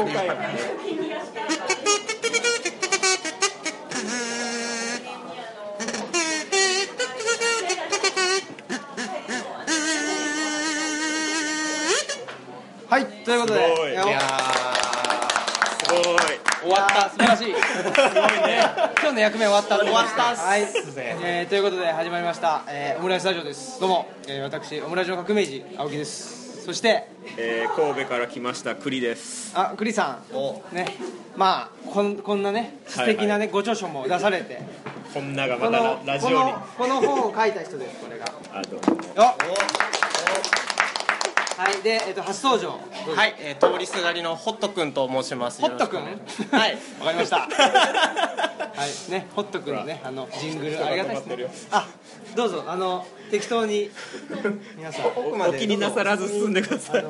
今回はいということで。すごい。いやすごい。終わった。素晴らしい。すごいね。今日の役目終わった終わったっす。はい、ねえーということで始まりました、えーオムライススタジオです。どうも、えー私オムライスの革命児青木ですそしてえー神戸から来ました栗です。あ栗さん。ね。まあこんこんなね素敵なね、ご著書も出されて。こんながまたララジオに。このこの本を書いた人ですこれが。あどうあはいで、えっと初登場。はい、えー、通りすがりのホットくんと申します。ホットくんよろしく。お願いはい、わかりました。はいねホットくんのねあのジングル。ありがたいですね。あどうぞ。あの適当に皆さん。奥まで。お気になさらず進んでください。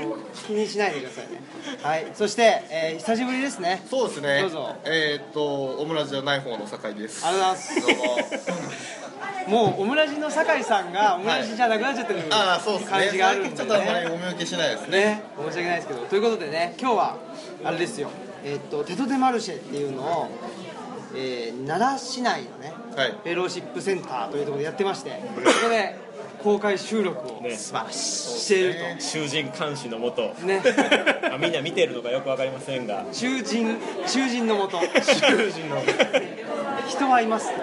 気にしないでくださいね。はい。そして、えー久しぶりですね。そうですね。どうぞ。えーっとオムラジじゃない方の酒井です。ありがとうございます。どうも。もうオムラジの酒井さんがオムラジじゃなくなっちゃってるああそうですね。感じがあるんで最近ちょっとあまりねお見受けしないですね。ね申し訳ないですけど。ということでね今日はあれですよ。えーっとテト・デ・マルシェっていうのを、えー奈良市内のねはい。フェローシップセンターというところでやってましてそこで公開収録をね。している囚人監視のもと。とね。ま あみんな見てるのかよくわかりませんが。囚人囚人のもと。囚人の人はいます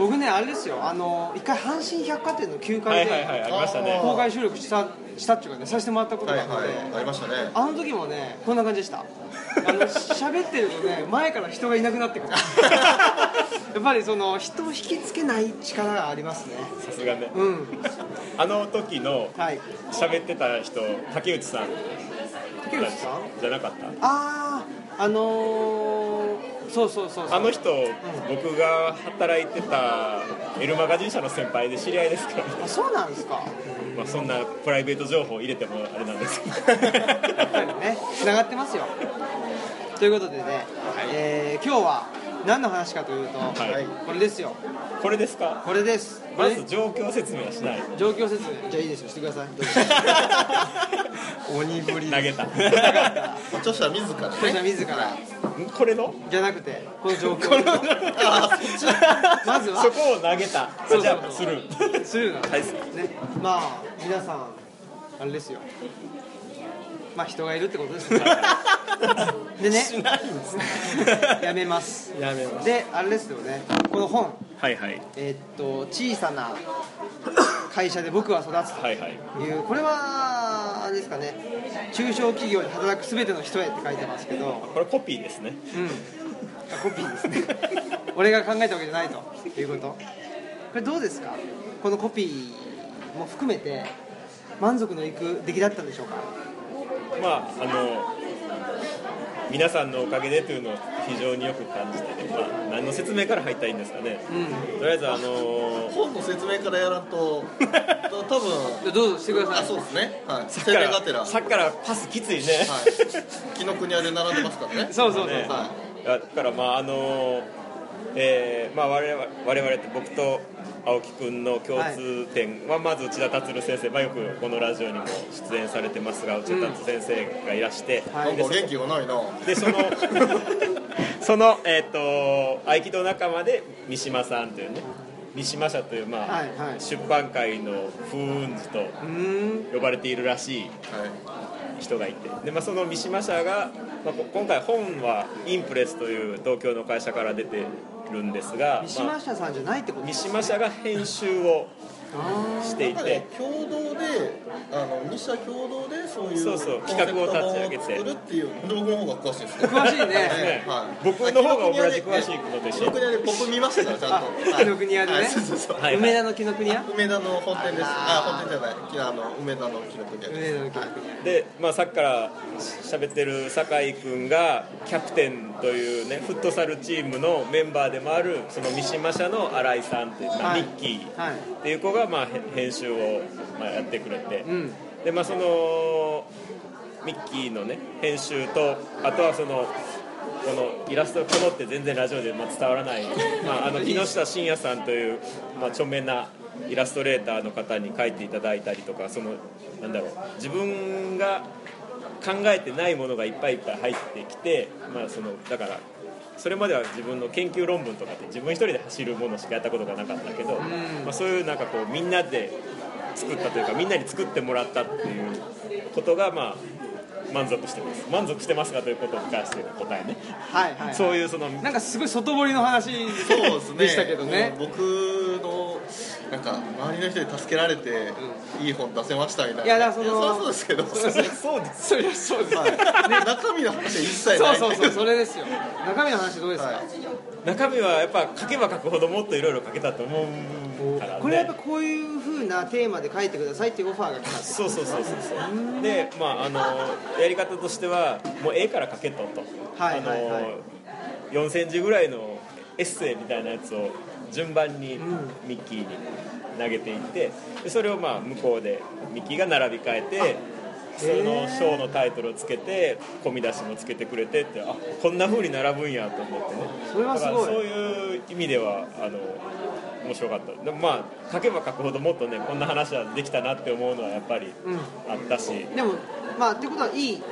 僕ねあれですよ。あの一回阪神百貨店の9階はいはいはいでありましたね。公開収録したしたっていうかねさせてもらったことはいがあって、はい。ありましたね。あの時もねこんな感じでした。あの喋ってるとね前から人がいなくなってくる。やっぱりその人を引きつけない力がありますね。さすがね。うん。あの時のはい。喋ってた人竹内さん。竹内さん？じゃなかった？あああのー、そうそうそうそう。あの人、僕が働いてたエルマガジン社の先輩で知り合いですから、ねあそうなんですか。まあ、そんなプライベート情報を入れてもあれなんですけど。やっぱりね繋がってますよ。ということでね、えー今日は何の話かというと、はい。これですよ。これですか？これです。まず状況説明はしない。状況説明。じゃあいいですよ。してください。鬼ぶり。投げた。著者自らそれじゃね。自らこれの？じゃなくて この状況。あそっち。まずは。そこを投げた。そうそう。じゃあするスルーな。んはい。ですね。まあ皆さんあれですよ。まあ人がいるってことですね。でね。やめます。やめます。であれですよね。この本。はいはい。えーっと小さな会社で僕は育つとはいはい。いうこれはですかね。中小企業で働くすべての人へって書いてますけど。これコピーですね。うん。あコピーですね。俺が考えたわけじゃないと。いうこと。これどうですか？このコピーも含めて満足のいく出来だったんでしょうか？まああの皆さんのおかげでというのを非常によく感じてて、まあ、何の説明から入ったらいいんですかねうんとりあえずあの本の説明からやらんと、多分。どうぞしてくださいあそうですね。はい。さっき生から命がてら。はさっきからパスきついね、い。紀ノ国屋で並んでますからね。そうそうそうそう、ねはだからまああのえーまあ、我々我々って僕と青木君の共通点はまず内田達先生、まあ、よくこのラジオにも出演されてますが内田達先生がいらして、はいい。なんか元気がないな。でその その、えー、と合気道仲間で三島さんというね三島社という、まあはいはい出版界の風雲児と呼ばれているらしいはい。人がいて。で、まあ、その三島社が、まあ、こ今回本はインプレスという東京の会社から出てるんですが、三まあ島社さんじゃないってこと三島社が編集をあしていて。ね、共同で、あの二社共同でそういうそうそう企画を立ち上げて。作るっていう、僕の方が詳しいですね。詳しいね。ね。はい。僕の方がオムラジ詳しいのでしょ。紀ノ国屋で僕見ましたからちゃんと。あ紀ノ国屋でね。はい。そうそうそう。はい梅田の紀ノ国屋梅田の本店です。ああ、本店じゃない。あの梅田の紀ノ国屋です。梅田の紀ノ国屋で、まあ、さっきから喋ってる酒井君がキャプテンというねフットサルチームのメンバーでもあるその三島社の新井さんっていう、まあはい。ミッキーはい。っていう子がまあへ編集をまあやってくれて、うん。でまあそのミッキーのね編集とあとはそのこのイラストこのって全然ラジオでまあ伝わらない、まあ、あの木下信也さんという、まあ、著名なイラストレーターの方に描いていただいたりとかそのなんだろう自分が考えてないものがいっぱいいっぱい入ってきて、まあ、そのだからそれまでは自分の研究論文とかって自分一人で走るものしかやったことがなかったけど、まあ、そういうなんかこうみんなで作ったというかみんなに作ってもらったっていうことがまあ満足してます。満足してますかということに関しての答えね、はいはい、はい、そういうそのなんかすごい外堀の話そうですね。でしたけどね。僕のなんか周りの人に助けられて、いい本出せましたみたいな。いやだそのそうですけど。そりゃそうです。そりゃそうです、はい、中身の話は一切ない。そうそうそうそれですよ。中身の話どうですか、はい。中身はやっぱ書けば書くほどもっといろいろ書けたと思うこれやっぱこういうふうなテーマで書いてくださいっていうオファーが来たそうそうそうそうそう。でまああのやり方としてはもう絵から書けと。と、はいはいはい。あの4センチぐらいのエッセイみたいなやつを順番にミッキーに投げていってでそれをまあ向こうでミッキーが並び替えてその章のタイトルをつけて込み出しもつけてくれてってあこんな風に並ぶんやと思ってね。それはすごい。そういう意味ではあの面白かった。でもまあ書けば書くほどもっとねこんな話はできたなって思うのはやっぱりあったし、でもまあってことはいい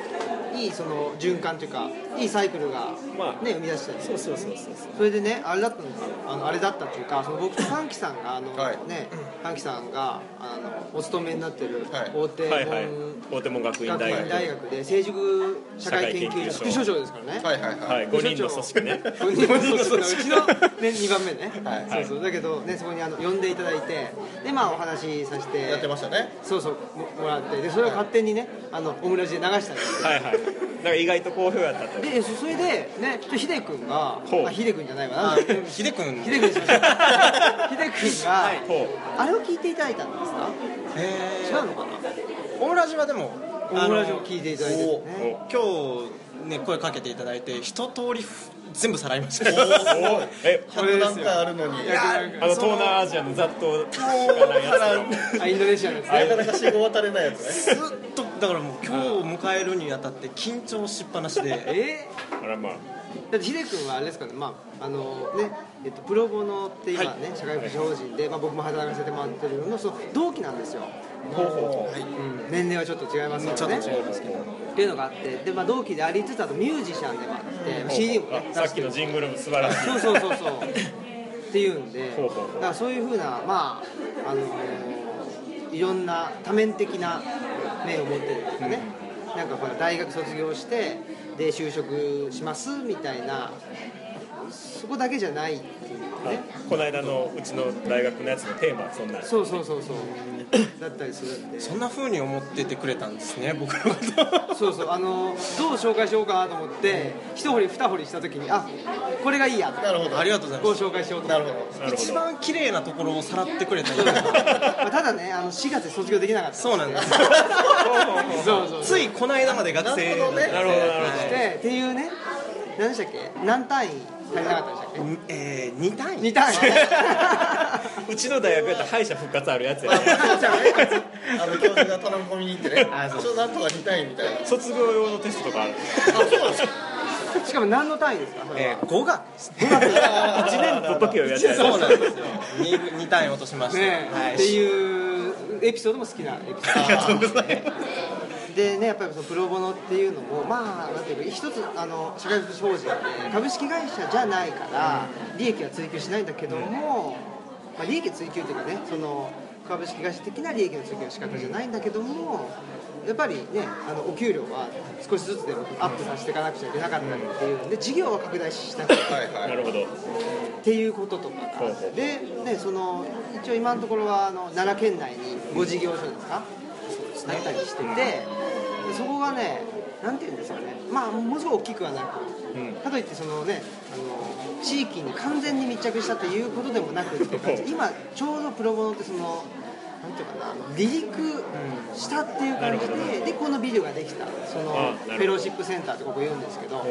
いいその循環というかいいサイクルがまあね生み出したり。そうそうそうそうそう。それでねあれだったんですよあのあれだったっていうかその僕と歓喜さんがあの、はい。ね歓喜さんがあのお勤めになってるはい。大手門、はいはい。大手門学院学大学。院大学で成熟社会研究所副所長ですからね、はいはいはい、はい、5人の組織ね。5人の組織。の うちの、ね、2番目ね、はい。そうそう。だけど、ね、そこにあの呼んでいただいてで、まあ、お話しさせて。やってましたね。そうそう。ももらって。でそれを勝手にねあのオムラジで流したんですよ。はいはいだから意外と好評やったとでそそれでねちょっとヒデ君がほう。あヒデ君じゃないわな。あヒデ君。ヒデ君にしましょうヒデ君が、ほう。あれを聞いていただいたんですか？え違うのかな？ー、オムラジはでもオムラジを聞いていただいてるね。今日ね声かけていただいて一通りふ全部さらいました。おえ100段階あるのに。いやあの東南アジアの雑踏しかないやつ。あインドネシアのやつなねかなか信号渡れないやつね。ずっとだからもう今日を迎えるにあたって緊張しっぱなしで。えあらまあ。だってヒデ君はあれですかね、まああのねえっと、プロボノって今ね、社会福祉法人で、まあ、僕も働かせてもらってるののその同期なんですよ、ほうほう。ん。年齢はちょっと違いますけちょっと違いますけどっていうのがあってで、まあ、同期でありつつあとミュージシャンでもあって、う CD もねあさっきのジングルも素晴らしい。そうそうそうそう。っていうんでほうほうだからそういうふうなまああのいろんな多面的な面を持ってるんですかね、なんかほら大学卒業してで就職しますみたいなそこだけじゃないっていう。ね。この間のうちの大学のやつのテーマはそんな。んそうそうそうそう。だったりするんで。そんな風に思っててくれたんですね 僕のことそうそう。あのどう紹介しようかなと思って一掘り二掘りした時にあこれがいいや。なるほど。ありがとうございます。紹介しようと思って。なるほど。一番綺麗なところをさらってくれた まあただねあの4月で卒業できなかったそうなんです。そうそうついこの間まで学生なるほどね。なるほどなるほど。でっていうね何でしたっけ？何単位？足りなかったでしたっけ？はいえー、2単位。2単位。うちの大学やったら敗者復活あるやつや。ね あの教授が頼み込みに行ってね。あそう。ちょっとなんとか見たいみたいな。卒業用のテストとかある。しかも何の単位ですか？えー、5が1年の時をやってそうなんですよ。2, 2単位落としました、ねはい、っていうエピソードも好きなエピソードでねやっぱりそのプロボノっていうのもまあなんていうか一つあの社会福祉法人で株式会社じゃないから利益は追求しないんだけども、まあ、利益追求というかねその株式会社的な利益の追求の仕方じゃないんだけどもやっぱりねあのお給料は少しずつでもアップさせていかなくちゃいけなかったりっていうんで事業は拡大しなくてはいはい。なるほど。っていうこととか。で、ね、その一応今のところはあの奈良県内に5事業所ですか？あったりしててでそこがねなんていうんですかね。まあものすごい大きくはなくうん。かといってそのねあの地域に完全に密着したということでもなくって 今ちょうどプロボノってそのなんていうかな離陸したっていう感じででこのビルができた。そのフェローシップセンターってここ言うんですけど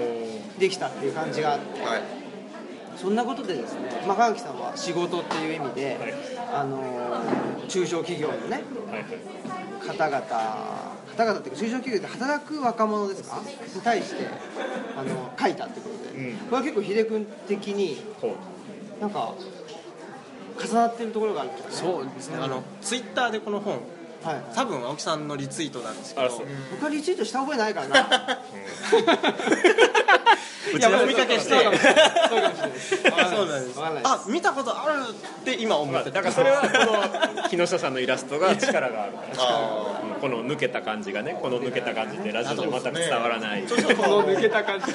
できたっていう感じがあって。はい。そんなことでですね、まあ、川木さんは仕事っていう意味で、はい。あの中小企業のねはいはい方々方々っていうか中小企業で働く若者ですか？に対してあの書いたってことで、うん。これは結構秀君的になんか重なってるところがあるんですよね？そうですね。あのツイッターでこの本はい。はい多分青木さんのリツイートなんですけど。僕はリツイートした覚えないからな うちのお見かけして。そうなんです。あ見たことあるって今思まあってだからそれはこの木下さんのイラストが力があるこの抜けた感じがねこの抜けた感じってラジオで全く伝わらない。著者この抜けのた感じ。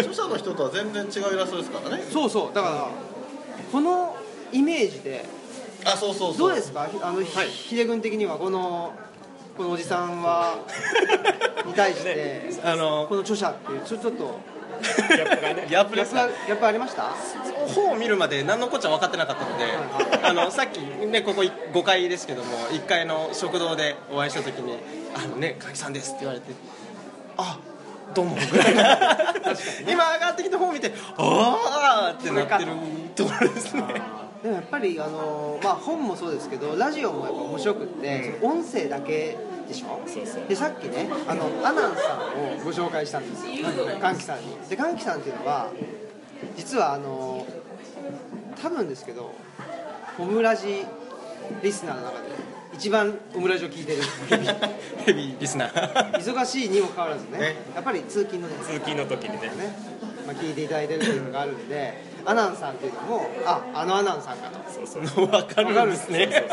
著者の人とは全然違うイラストですからね。そうそうだからこのイメージであそうそうそうどうですかあの、ひ秀君的にはこのこのおじさんは に対して、あのこの著者っていうちょちょっとギャップがね。ギャップギャップがギャップありました？本を見るまで何のこっちゃ分かってなかったのであのさっきねここ5階ですけども1階の食堂でお会いした時に「あのね柿さんです」って言われて「あどうも」ぐらいな今上がってきた本を見て「ああ!」ってなってるところですねでもやっぱりあの、まあ、本もそうですけどラジオもやっぱ面白くって、その音声だけでしょ？でさっきねあのアナンさんをご紹介したんです。よ歓喜さんに。で歓喜さんっていうのは実はあの多分ですけどオムラジリスナーの中で一番オムラジを聞いてる。ヘビー。リスナー。忙しいにもかかわらずねね。やっぱり通勤のね通勤の時にね。ね、まあ、聞いていただいてるっていうのがあるんでアナンさんっていうのもああのアナンさんかと。そうそう。分かるんですね。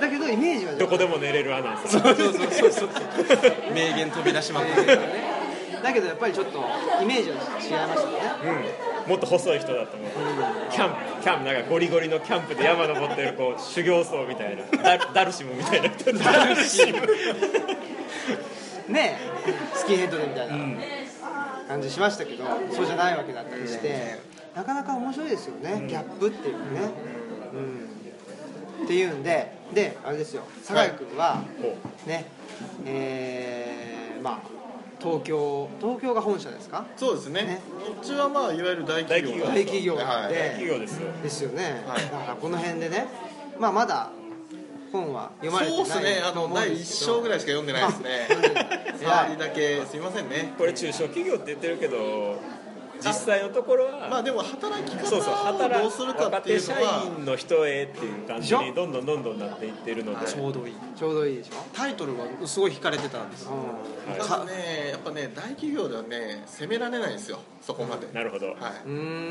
だけどイメージはどこでも寝れるアナウンサー。そうそうそうそう。名言飛び出しまくってだけどやっぱりちょっとイメージは違いましたね。うん。もっと細い人だと思うキャンプキャンプなんかゴリゴリのキャンプで山登ってるこう修行僧みたいな。ダルダルシムみたいな。人ダルシム。ねスキンヘッドでみたいな感じしましたけどそうじゃないわけだったりしてなかなか面白いですよねギャップっていうかね。うん。っていうんでであれですよ。酒井君はこねえーまあ東京東京が本社ですか？そうですね。ね。うちはまあいわゆる大企業。大企業。はい。で企業ですよ。ですよね、はい。だからこの辺でねまあまだ本は読まれてそうないですね。あの第一ですけど。章ぐらいしか読んでないですね。あ読んでな い触りだけすいませんね。これ中小企業って言ってるけど 実際のところはまあでも働き方を働どうするか若っていうの手社は員の人へっていう感じにどんどんどんどんなっていってるので。ちょうどいい。ちょうどいいでしょ、タイトルがすごい惹かれてたんです。うはい。ただねやっぱね大企業ではね責められないんですよ。そこまで。なるほど。はい。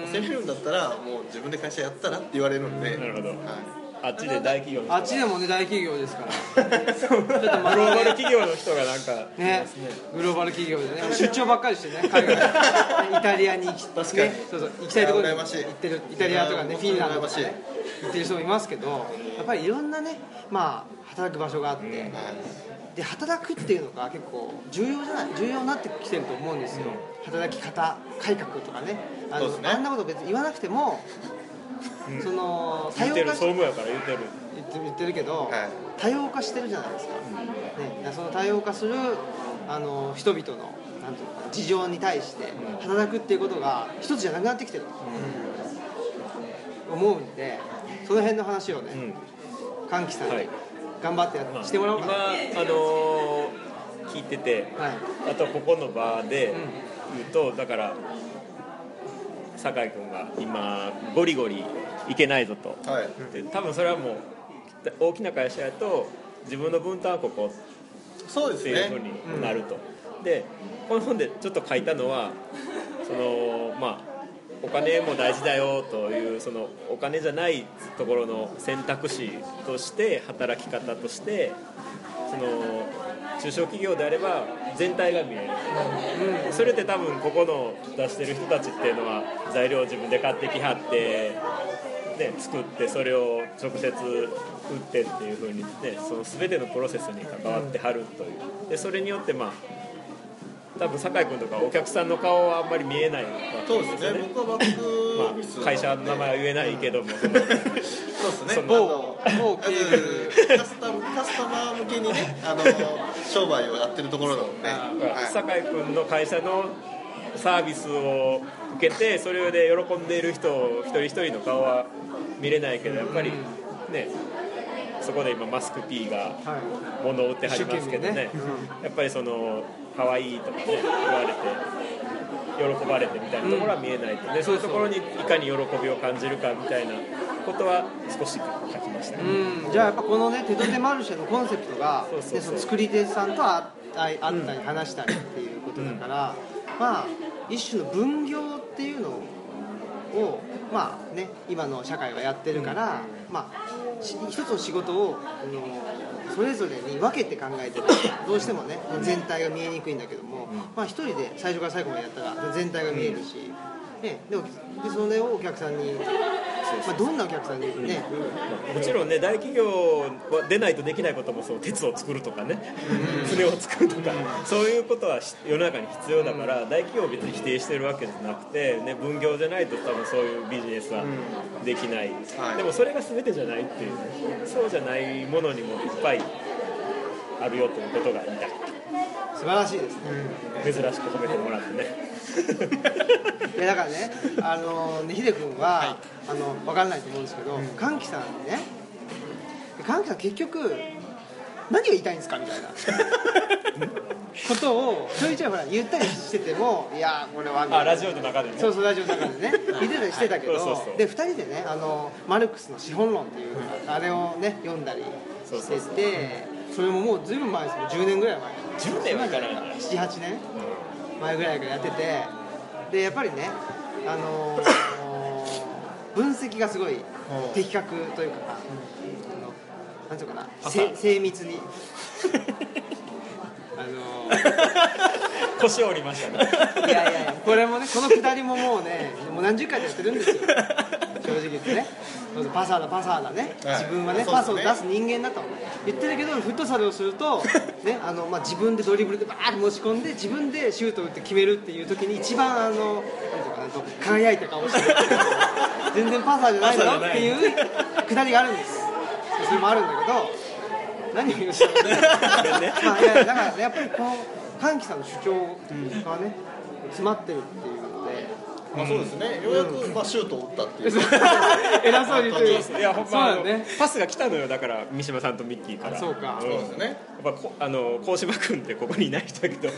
責めるんだったらもう自分で会社やったらって言われるんで。なるほど。はいあっちで大企業あっちでもね大企業ですから。ちょっとグローバル企業の人がなんかね。グローバル企業でね。出張ばっかりしてね海外。イタリアに行き確かに。ねそうそう行きたいところに行ってるイタリアとかねフィンランドとかね。行ってる人もいますけどやっぱりいろんなねまあ働く場所があって、はいで働くっていうのが結構重要じゃない？重要になってきてると思うんですよ、働き方改革とかね。あのね。あんなこと別に言わなくても、その多言ってる様化し総務やから言ってる。言って言ってるけど、はい。多様化してるじゃないですか、ね、その多様化するあの人々のなんていうのかな事情に対して働くっていうことが一つじゃなくなってきてる。と思うんでその辺の話をね、うん。歓喜さんにはい。頑張ってやまあしてもらおうかな、今あのー聞いててはい。あとここの場で言うとだから酒井君が今ゴリゴリいけないぞと。はい。で多分それはもう大きな会社やと自分の分担はここ。そうですね。っていうふうになると、でこの本でちょっと書いたのはそのまあお金も大事だよというそのお金じゃないところの選択肢として働き方としてその中小企業であれば全体が見える、うんそれって多分ここの出してる人たちっていうのは材料を自分で買ってきはって、ね、作ってそれを直接売ってっていう風にねその全てのプロセスに関わってはるという。でそれによってまあ多分酒井君とかお客さんの顔はあんまり見えないわけそうですね。僕はバック会社の名前は言えないけども、そうですね。その某某ケーブルカスタカスタマー向けにねあの商売をやってるところなので、はい。酒井君の会社のサービスを受けてそれで喜んでいる人一人一人の顔は見れないけどやっぱりねそこで今マスク P がはい物を売ってはりますけどね。やっぱりその可愛いとかね言われて喜ばれてみたいなところは見えないとでそういうところにいかに喜びを感じるかみたいなこことは少し書きましたね、うん、じゃあやっぱこのねテトテマルシェのコンセプトがそうそうそう。ねその作り手さんと会会ったり話したりっていうことだから、まあ一種の分業っていうのをまあね今の社会はやってるから、まあし一つの仕事をあのそれぞれに分けて考えてるどうしてもね全体が見えにくいんだけども、まあ一人で最初から最後までやったら全体が見えるし、ね、でおでそれをお客さんに、まあ、どんなお客さんにね、もちろんね大企業は出ないとできないこともそう鉄を作るとかね。船を作るとか。そういうことはし世の中に必要だから大企業を別に否定してるわけじゃなくて、ね、分業じゃないと多分そういうビジネスはできない、はい。でもそれが全てじゃないっていうね。そうじゃないものにもいっぱいあるよということが言いたかっ素晴らしいですね、た珍しく褒めてもらってね。いやだからね、あのね、ヒデ君は、あの分からないと思うんですけど、歓喜さんにね、歓喜さん、結局、何が言いたいんですかみたいな。ことを、ちょいちょいほら言ったりしてても、いや、これはあラジオの中でね。そうそう、ラジオの中でね、言ってたりしてたけど、で2人でねあの、マルクスの資本論っていう、あれをね、読んだりそうしてて、それももうずいぶん前ですよ、10年ぐらい前。10年はいかないな7、8年。前ぐらいからやってて。でやっぱりね、あのー分析がすごい的確というか、あのなんていうかな。せ精密に。あの腰を折りましたね。ーいやいやいやこれもねこのくだりももうねもう何十回とやってるんですよ正直言ってね。パサーだパサーだね、はい。自分はねね。パスを出す人間だと言ってるけどフットサルをすると、ねあのまあ、自分でドリブルでバーッと持ち込んで自分でシュートを打って決めるっていう時に一番あのなんていうかな輝いた顔してる。全然パサーじゃないのっていうくだりがあるんです。それもあるんだけど何を言うてるの？ね。まあいやだからねやっぱりこの歓喜さんの主張がね詰まってるっていうまあそうですね。ようやくまあシュートを打ったっていう。偉そうに言ってるいやほんまね。パスが来たのよ。だから三島さんとミッキーから。あそうか。ん。そうですよね。やっぱこあの鴻島君ってここにいない人だけど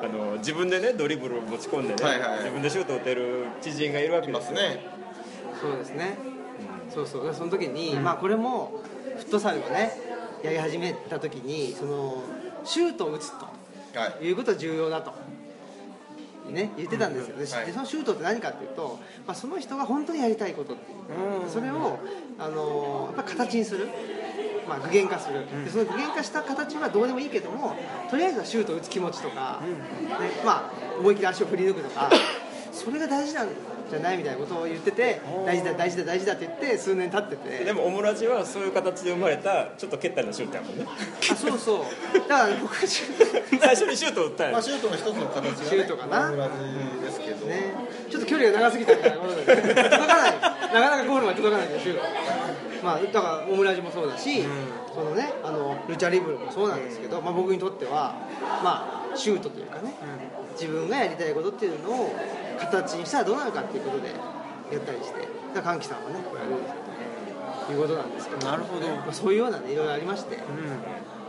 あの自分でねドリブルを持ち込んでね、はいはい。自分でシュートを打てる知人がいるわけいですすね。そうですね、そうそう。その時に、まあこれもフットサルをねやり始めた時にそのシュートを打つとはい。いうことが重要だと。ね、言ってたんですよ、でそのシュートって何かっていうと、まあ、その人が本当にやりたいことっていう。それを、あのーやっぱ形にする、まあ、具現化する、でその具現化した形はどうでもいいけどもとりあえずはシュートを打つ気持ちとか、ねまあ、思い切り足を振り抜くとかそれが大事なんじゃないみたいなことを言ってて大事だ大事だ大事だって言って数年経ってて。でもオムラジはそういう形で生まれたちょっと蹴ったりのシュートやもんね。あそうそう。だから僕は最初にシュートを打ったんやまあシュートの一つの形がね。シュートかな。オムラジですけど。ね、ちょっと距離が長すぎたみたいなことで、届かない、なかなかゴールまで届かないけど、シュート、まあ、だからオムラジもそうだし、そのね、あのルチャリブロもそうなんですけど、まあ、僕にとっては、まあ、シュートというかね、自分がやりたいことっていうのを形にしたらどうなるかっていうことでやったりして、だから歓喜さんはね、こうやるということなんですけど、なるほど。まあ、そういうようなね、いろいろありまして、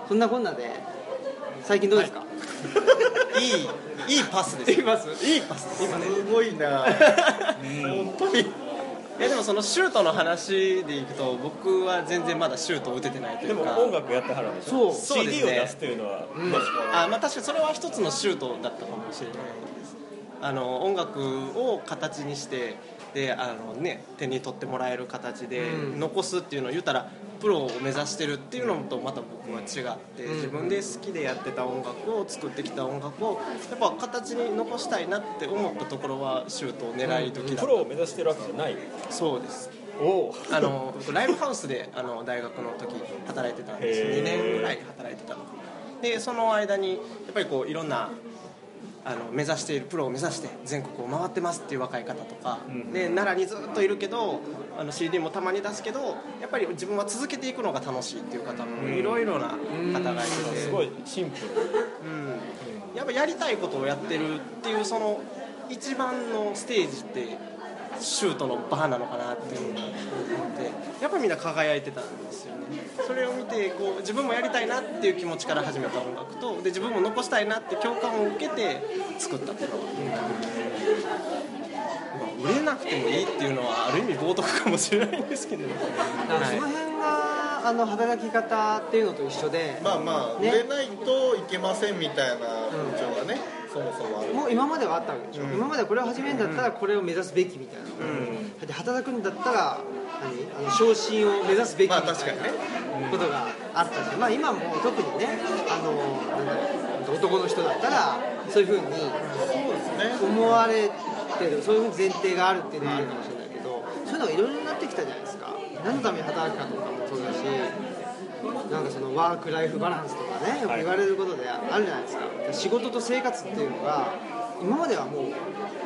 そんなこんなで、最近どうですか、い。いいいパスですい、きますいいパスですすごいな。本当に。いやでもそのシュートの話でいくと僕は全然まだシュートを打ててないといでもうか音楽やってはるんでしょそう。そうです CD をね出すというのは、あまあ確かにそれは一つのシュートだったかもしれないですあの音楽を形にしてであの、ね、手に取ってもらえる形でうん。残すっていうのを言ったらプロを目指してるっていうのとまた僕は違って、うん。自分で好きでやってた音楽を作ってきた音楽をやっぱ形に残したいなって思ったところはシュートを狙い時だった、プロを目指してるわけじゃない。そうです。おお。あの僕ライブハウスであの大学の時働いてたんですへー。2年ぐらい働いてたの。でその間にやっぱりこういろんなあの目指しているプロを目指して全国を回ってますっていう若い方とか、ん。で奈良にずっといるけどあの CD もたまに出すけどやっぱり自分は続けていくのが楽しいっていう方もいろいろな方がいてすごいシンプル。うん、やっぱやりたいことをやってるっていうその一番のステージってシュートのバーなのかなっていうのを思ってやっぱりみんな輝いてたんですよねそれを見てこう自分もやりたいなっていう気持ちから始めた音楽とで自分も残したいなって共感を受けて作ったっていうのが、まあ、売れなくてもいいっていうのはある意味冒涜かもしれないんですけど、ね、だからその辺があの働き方っていうのと一緒でまあまあ、ね売れないといけませんみたいな風潮がね、そもそもある。もう今まではあったわけでしょ、うん。今まではこれを始めるんだったらこれを目指すべきみたいな、うん。で働くんだったら何？あの昇進を目指すべきみまあたいな確かにね。ことがあったし、まあ、今も特にねあのなんだろう男の人だったらそういうふうに思われてるそういうふうに前提があるっていうのはあるかもしれないけど、そういうのがいろいろになってきたじゃないですか。何のために働くかとかもそうだしなんかそのワーク・ライフ・バランスとかねよく言われることであるじゃないですか。仕事と生活っていうのが今まではもう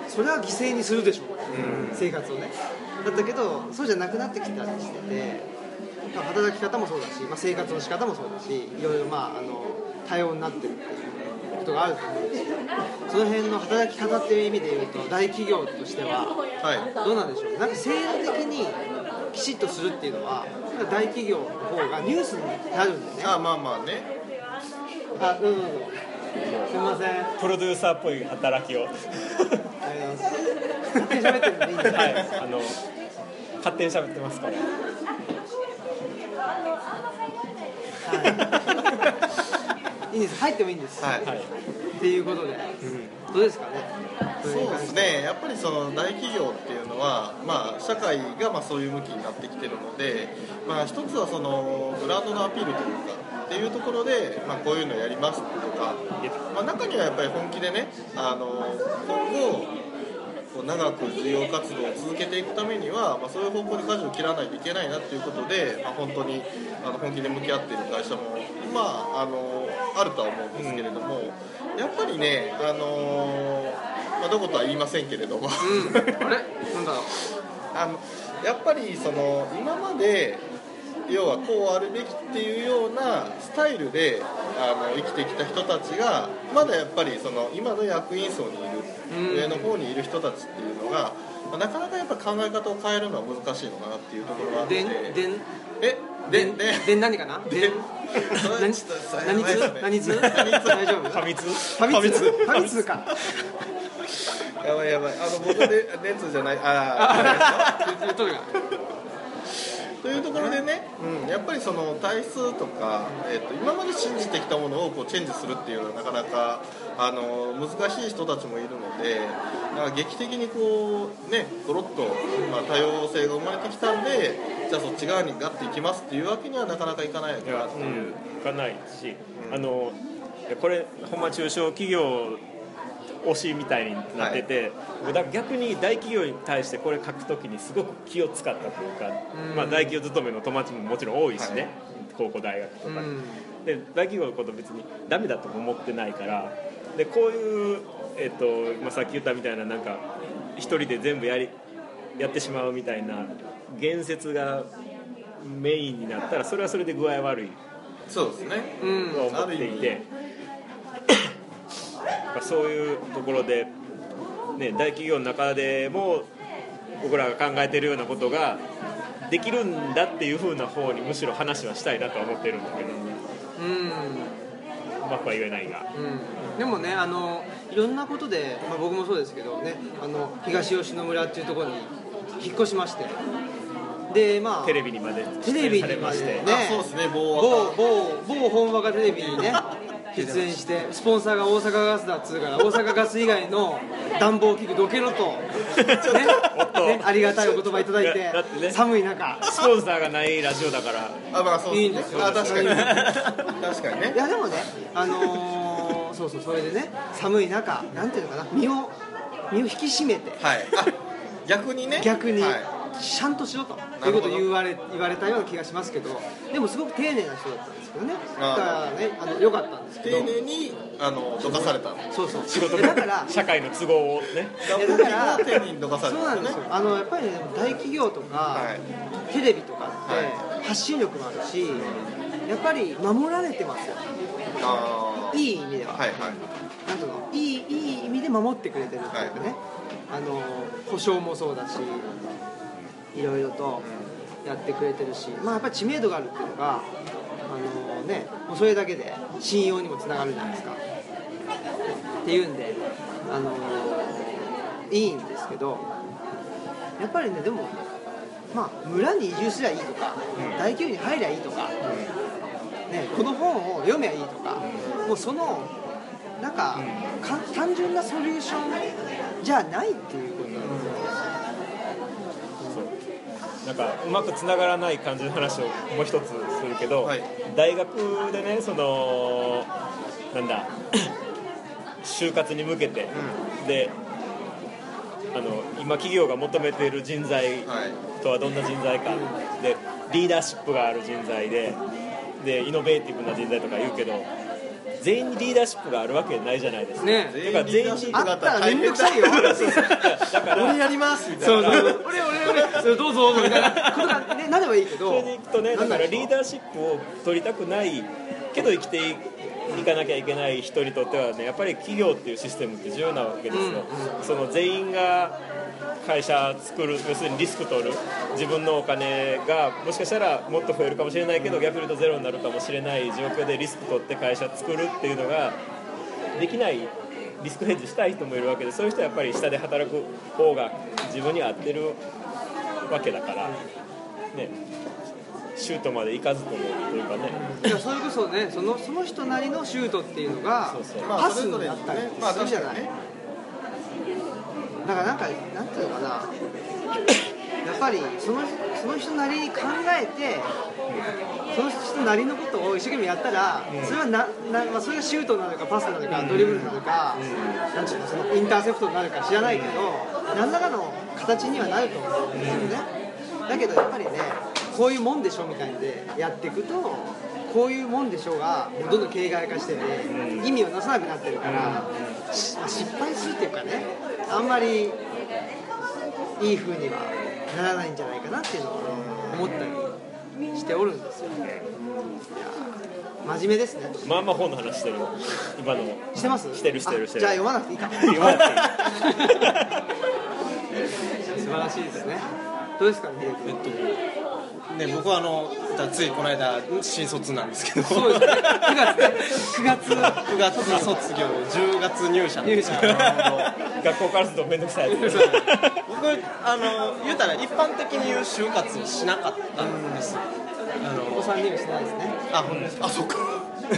それは犠牲にするでしょ。う、生活をね。だったけどそうじゃなくなってきたりしててまあ働き方もそうだし、まあ、生活の仕方もそうだしいろいろまああの多様になってるっていうことがあると思うんですけどその辺の働き方っていう意味で言うと大企業としてははい。どうなんでしょう。なんか制度的にきちっとするっていうのは大企業の方がニュースになるんでね。あまあまあね。あどうぞどうぞすみません。ありがとうプロデューサーっぽい働きを。はいございます。勝手に喋ってるんでいいんですか、あの勝手に喋ってますから。い。いんです。入ってもいいんです、はい。はい。っていうことで、どうですかね。そうですね。やっぱりその大企業っていうのは、まあ、社会がまあそういう向きになってきてるので、まあ、一つはそのブランドのアピールというかっていうところで、まあ、こういうのやりますとか、まあ、中にはやっぱり本気でねあの今後こう長く事業活動を続けていくためには、まあ、そういう方向に舵を切らないといけないなっていうことで、まあ、本当にあの本気で向き合っている会社も、まあ、あのあるとは思うんですけれども、やっぱりね、あのまあ、どことは言いませんけれども、うん。あれ？なんだ？ろうあのやっぱりその今まで要はこうあるべきっていうようなスタイルであの生きてきた人たちがまだやっぱりその今の役員層にいうん。る上の方にいる人たちっていうのが、まあなかなかやっぱ考え方を変えるのは難しいのかなっていうところがあって。でん？でん？え？でででん何かな？でん？何？ちょっとそれ何やばい。ですね通？何通？何通？大丈夫？ファミ通？ファミ通？ファミ通かやばいやばい。あの僕で熱じゃない。ああ言っとるがというところでね、うん、やっぱりその体数とか、えー、と今まで信じてきたものをこうチェンジするっていうのはなかなかあの難しい人たちもいるのでだから劇的にこうねゴロッと、まあ、多様性が生まれてきたんでじゃあそっち側にガッていきますっていうわけにはなかなかいかないのいや、かなっていう。うん、いかないし、あのいやこれほんま中小企業推しみたいになってて、だから逆に大企業に対してこれ書くときにすごく気を使ったというか、うん。まあ、大企業勤めの友達ももちろん多いしね、高校大学とかで,、うん。で大企業のこと別にダメだとも思ってないからでこういう、えっとまあ、さっき言ったみたいななんか一人で全部やりやってしまうみたいな言説がメインになったらそれはそれで具合悪いそうですね。うん。と思っていて、やっぱそういうところで、ね、大企業の中でも僕らが考えてるようなことができるんだっていう風な方にむしろ話はしたいなとは思ってるんだけどうん。うまくは言えないが。うん、でもねあのいろんなことで、まあ、僕もそうですけどねあの東吉野村っていうところに引っ越しまして。でまあテレビにまでテレビに出演されまして、ね。あそうですね某某若某某本場がテレビにね 出演してスポンサーが大阪ガスだっつうから大阪ガス以外の暖房器具どけろと、ねと。ね、ありがたいお言葉いただいてだってね。寒い中。スポンサーがないラジオだから。あまあそういいんですよ。あ確かに。確かにね。いやでもねあのーそうそうそれでね寒い中なんていうのかな身を身を引き締めて。はい。あ逆にね。逆に、はいちゃんとしろということを言われ言われたような気がしますけどでもすごく丁寧な人だったんですけどね。だあ。からねあの良かったんですけど。丁寧にあのどかされた。そうそう。仕事で。だから社会の都合をね。だから丁寧にどかされそうなんですよ。あのやっぱりね大企業とか、はい。テレビとかって、は発信力もあるしやっぱり守られてますよ。あいい意味では、はいはい。なんとの？いいいい意味で守ってくれてるっていうかね、あの保証もそうだしいろいろとやってくれてるしまあやっぱり知名度があるっていうのがあのねもうそれだけで信用にもつながるじゃないですか。っていうんであのいいんですけどやっぱりねでもまあ村に移住すりゃいいとか、大企業に入りゃいいとか、ね、この本を読めばいいとか、もうそのなんか,、か単純なソリューションじゃないっていうことなんですよ、なんかうまくつながらない感じの話をもう一つするけど、はい。大学でねそのなんだ 就活に向けて、であの今企業が求めている人材はい。とはどんな人材か。でリーダーシップがある人材ででイノベーティブな人材とか言うけど全員にリーダーシップがあるわけないじゃないですか、ね。だから全員にあったら面倒くさいよ。だから俺やりますみたいな。そうそう。俺俺俺。そうどうぞみたいな。ことが、ね、なればいいけど。それでいくとね。だからリーダダーシップを取りたくないけど生きていかなきゃいけない人にとってはねやっぱり企業っていうシステムって重要なわけですよ、その全員が会社作る要するにリスク取る自分のお金がもしかしたらもっと増えるかもしれないけど逆に言うとゼロになるかもしれない状況でリスク取って会社作るっていうのができないリスクヘッジしたい人もいるわけでそういう人はやっぱり下で働く方が自分に合ってるわけだからねシュートまで行かずともというかね。いやそれこそねそのその人なりのシュートっていうのがそうそう。パスになったりまあするじゃない、確かにねだからなんかなんていうのかな。やっぱりそのその人なりに考えてその人なりのことを一生懸命やったら、それはなな、まあ、それがシュートなのかパスなのか、ドリブルなのか、なんていうのそのインターセプトになるか知らないけど、何らかの形にはなると思うんですよね、だけどやっぱりねこういうもんでしょみたいんでやっていくとこういうもんでしょがどんどん形骸化してて、意味をなさなくなってるから、しまあ失敗するっていうかねあんまりいい風にはならないんじゃないかなっていうのを思ったりしておるんですよ。いやー真面目ですね。まあまあ本の話してる今のしてます？してるしてるあしてる。じゃあ読まなくていいか。言わなくていい。素晴らしいですね。どうですかね秀えっ君とね僕はあのついこの間新卒なんですけど。そうですね。9月ね。9月。9月卒業10月入社なんですよ学校からすると面倒くさいやつ。僕あの言うたら一般的に言う就活をしなかったんです。あお子のさんしてないですね。あほんです。かあそっか。す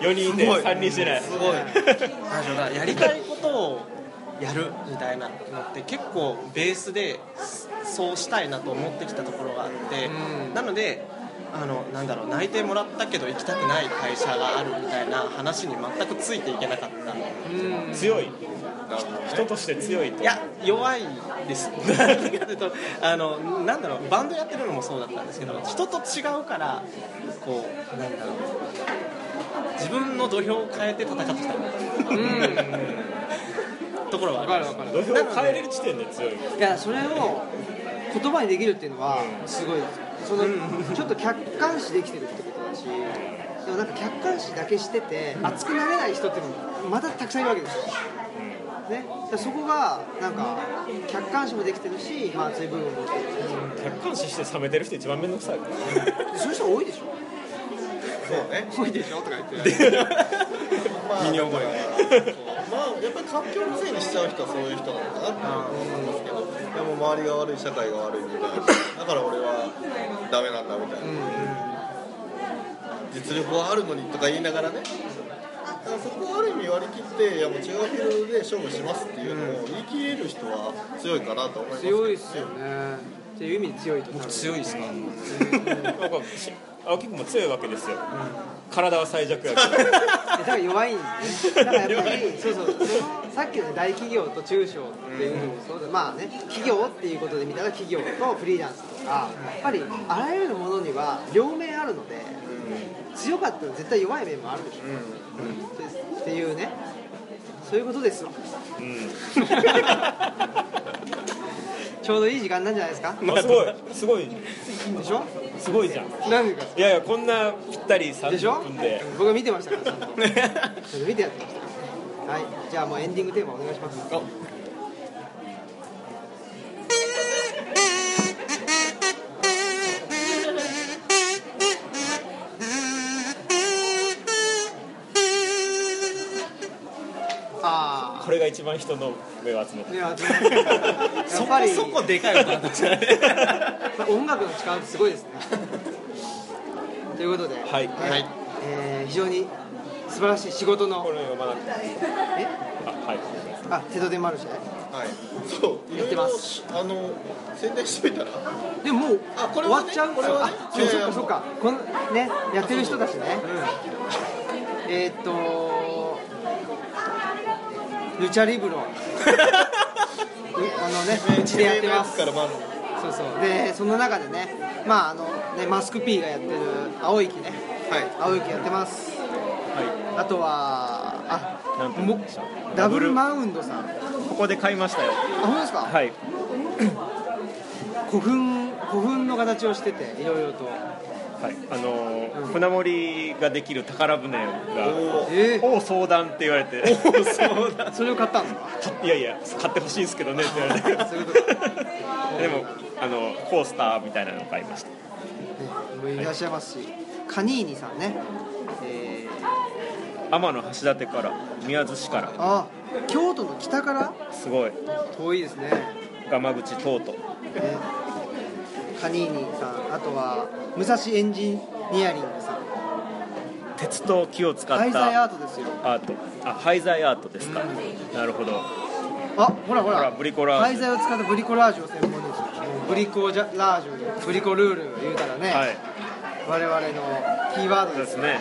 ごい。4人いてすごい。3人してない。すごい。やりたいことをやるみたいなのって結構ベースでそうしたいなと思ってきたところがあって、うん。なのであのなんだろう内定もらったけど行きたくない会社があるみたいな話に全くついていけなかった。うん。強い。人として強いと。いや弱いです。なんでかというとあのなんだろうバンドやってるのもそうだったんですけど人と違うからこうなんだろう自分の土俵を変えて戦ってきたところはあります。分かる分かる。土俵を変えれる時点で強い。いやそれを言葉にできるっていうのはすごい。そのちょっと客観視できてるってことだしでもなんか客観視だけしてて熱くなれない人っていうのもまたたくさんいるわけですよ、ね、そこがなんか客観視もできてるし、まあ、熱い部分。も持ってる客観視して冷めてる人一番面倒くさい。からそういう人多いでしょ。そうね。多いでしょとか言って。まあ身に覚えまあやっぱり環境のせいにしちゃう人はそういう人なのかなって思いますけどでも周りが悪い社会が悪いみたいなだから俺はダメなんだみたいな、実力はあるのにとか言いな。がらねだからそこをある意味割り切っていやもう違うフィールドで勝負しますっていうのを言い切れる人は強いかなと思いますけど。強いっすよね。っていう意味で強いと思う。強いですかなんかし青木君も強いわけですよ、体は最弱やけど。え だから弱いんですね。だからやっぱりそうそう。そのさっきのね大企業と中小っていうのもそうだ。まあね企業っていうことで見たら企業とフリーランスとかやっぱりあらゆるものには両面あるので強かったら絶対弱い面もあるでしょ、ってっていうね。そういうことですわ。うん ちょうどいい時間なんじゃないですか？まあすごいすごい。でしょ？すごいじゃん。何でか？いやいやこんなぴったりで。しょ？30分で僕は見てましたから。ちゃんとちゃんと見てやってました。はいじゃあもうエンディングテーマお願いしますこれが一番人の目を集めた。そこぱりそこでかい歌だったじゃない。音楽の力ってすごいですね。ということで、はい。はい。えー非常に素晴らしい仕事の。これ読まなくてえ？あはい。あテドデマルシェはい。そうやってます。あの宣伝してみたら？でももうあこれはね？終わっちゃう。これはね？あそっかそっか。このねやってる人たちね。えーっとルチャリブロうあのねうちでやってます。からまずそうそう。でその中でねまああのねマスク P がやってる青息ね。はい。青息やってます。はあとはあいなんてもダブルマウンドさん。あここで買いましたよ。本当ですか、はい。古墳古墳の形をしてていろいろとはいあの船盛りができる宝船がえ「お相談」って言われて。ー、それを買ったんですかいやいや買ってほしいんですけどね。って言われてでもあのコースターみたいなのを買いました。い。らっしゃいますし、カニーニさんね、えー、天橋立から宮津市から。あ京都の北から？すごい。遠いですね、ガマ口トートねカニーニさん、あとは武蔵エンジニアリングさん、鉄と木を使っ廃材アたートですよ、アート。あ廃材アートですか。なるほど。あほらほら、ほらブリコラージュ。廃材を使ったブリコラージュを専門にブリコジャラージュ、ブリコルール言うたらね、はい。我々のキーワードです。すね。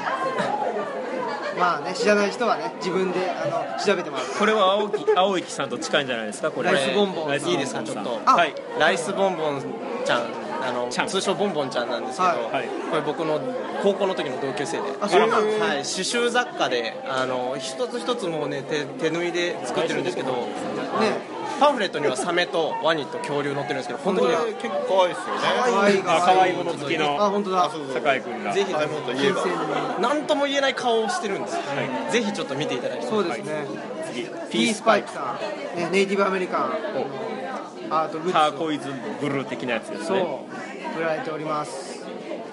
まあね、知らない人はね、自分であの調べてもらって。これは青木青木さんと近いんじゃないですかこれ。ライスボンボンいいですかちょっと。あはい。ライスボンボンちゃんあのちゃん通称ボンボンちゃんなんですけど、はい。はい。これ僕の高校の時の同級生で。あそうなんはい、刺繍雑貨であの一つ一つもうね手手縫いで作ってるんですけどね、パンフレットにはサメとワニと恐竜載ってるんですけど本当に結構可愛いですよね。可愛いあ可愛いもの好きあ、の本当だ。そうそう酒井君が。ぜひ。何とも言えない顔をしてるんです。よ、ぜひちょっと見ていただきたいそうですね。次。ピースパイクさん、ね、ネイティブアメリカンアートグッズを。ターコイズブルー的なやつですそうね売られております、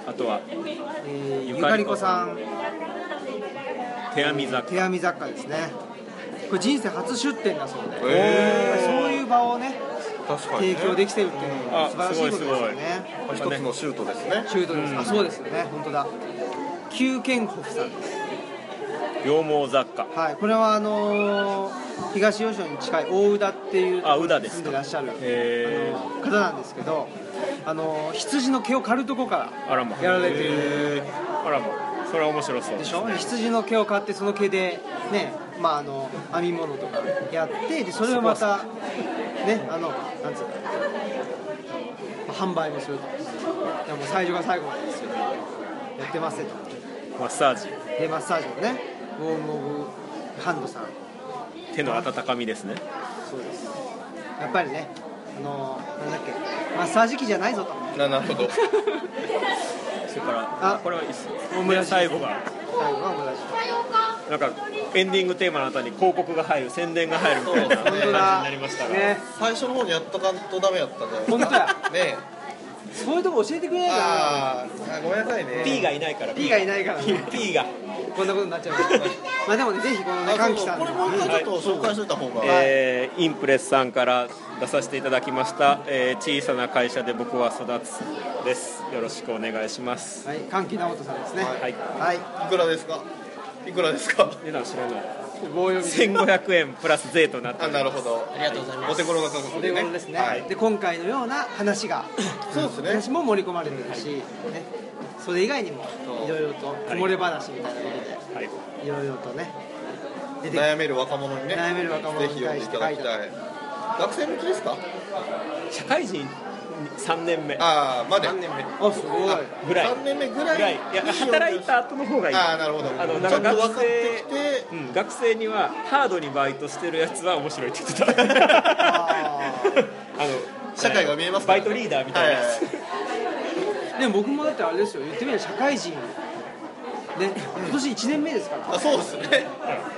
あとはえー、ゆゆかりこさん。ん手編み雑貨。手編み雑貨ですね。これ人生初出店だそうで、へー。そういう場をね確かに、ね、提供できてるっていうのはあ素晴らしいことですよね。一つのシュートですね。シュートです、うん。あそうですよね。本当だ。キューケンホフさんです。羊毛雑貨。はい、これはあのー東吉野に近い大宇田っていうところに住んでらっしゃるあの方なんですけど、あのー羊の毛を刈るとこからやられている。あらま。それは面白そう。でしょ？羊の毛を刈ってその毛でねまああの編み物とかやってでそれをまたねあのなんつうの、まあ販売もすると。でも最初から最後までですよ。やってますよ。とマッサージ。でマッサージをね。ウォームオブハンドさん手の温かみですね。そうです。やっぱりねあのなんだっけマッサージ機じゃないぞと。ななるほど。それからあこれはいいっす。オムラ最後が。最後は同じなんかエンディングテーマの後に広告が入る宣伝が入るみたいな感じになりましたが、ね。最初の方にやっとかんとダメやったん本当や。ね。そういうとこ教えてくれないかあーあごめんなさいね。P がいないから。P がいないからね。P がこんなことになっちゃいましたまあでもねぜひこのねあ歓喜さんこれもう一回ちょっと紹介しといた方が、えーインプレスさんから出させていただきました、えー小さな会社で僕は育つです。よろしくお願いします。はい歓喜直人さんですね。はい。はい。いくらですか？いくらですか？値段知らない1500円プラス税となってなるほど。ありがとうございます。お手頃な価格お手頃ですね、はい、で今回のような話がそうですね。話も盛り込まれてるし、ね、それ以外にもいろいろとこぼれ話みたいなことで、はい。いろいろとね悩める若者にね悩める若者にぜひ読んでいただきたい。学生向きですか？社会人3年目。ああまで。何年目。あすごい。ぐらい。3年目ぐらい。ぐらい。いや働いた後の方がいい。ああなるほど。あのちなんか学ょっと分かってき生てうん、学生にはハードにバイトしてるやつは面白いって言ってた。あ あの社会が見えますからバイトリーダーみたいな。やつ、は でも僕もだってあれですよ。言ってみれば社会人。ね今年1年目ですから。あそうですね。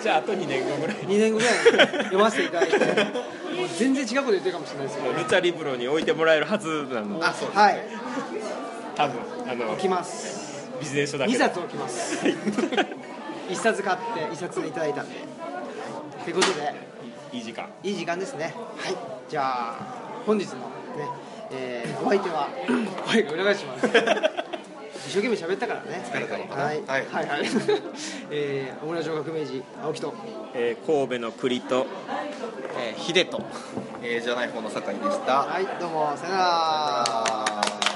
じゃああと2年後ぐらいに。2年後ぐらいに読ませていただいて 全然違うこと言ってるかもしれないですけど。ルチャリブロに置いてもらえるはずなの。であそうですはい。多分あの置きます。ビジネス書だけ2で冊置きます。1冊買って1冊いただいたんで。ということで。いい時間。いい時間ですね。はい。じゃあ本日のね、えーお相手は。声が裏返します一生懸命喋ったからね疲れたのかな。はい。はい。はいはい。えー、大村城革命児青木と。えー神戸の栗とえー、ヒデと。えーじゃない方の酒井でした。はいどうもさよなら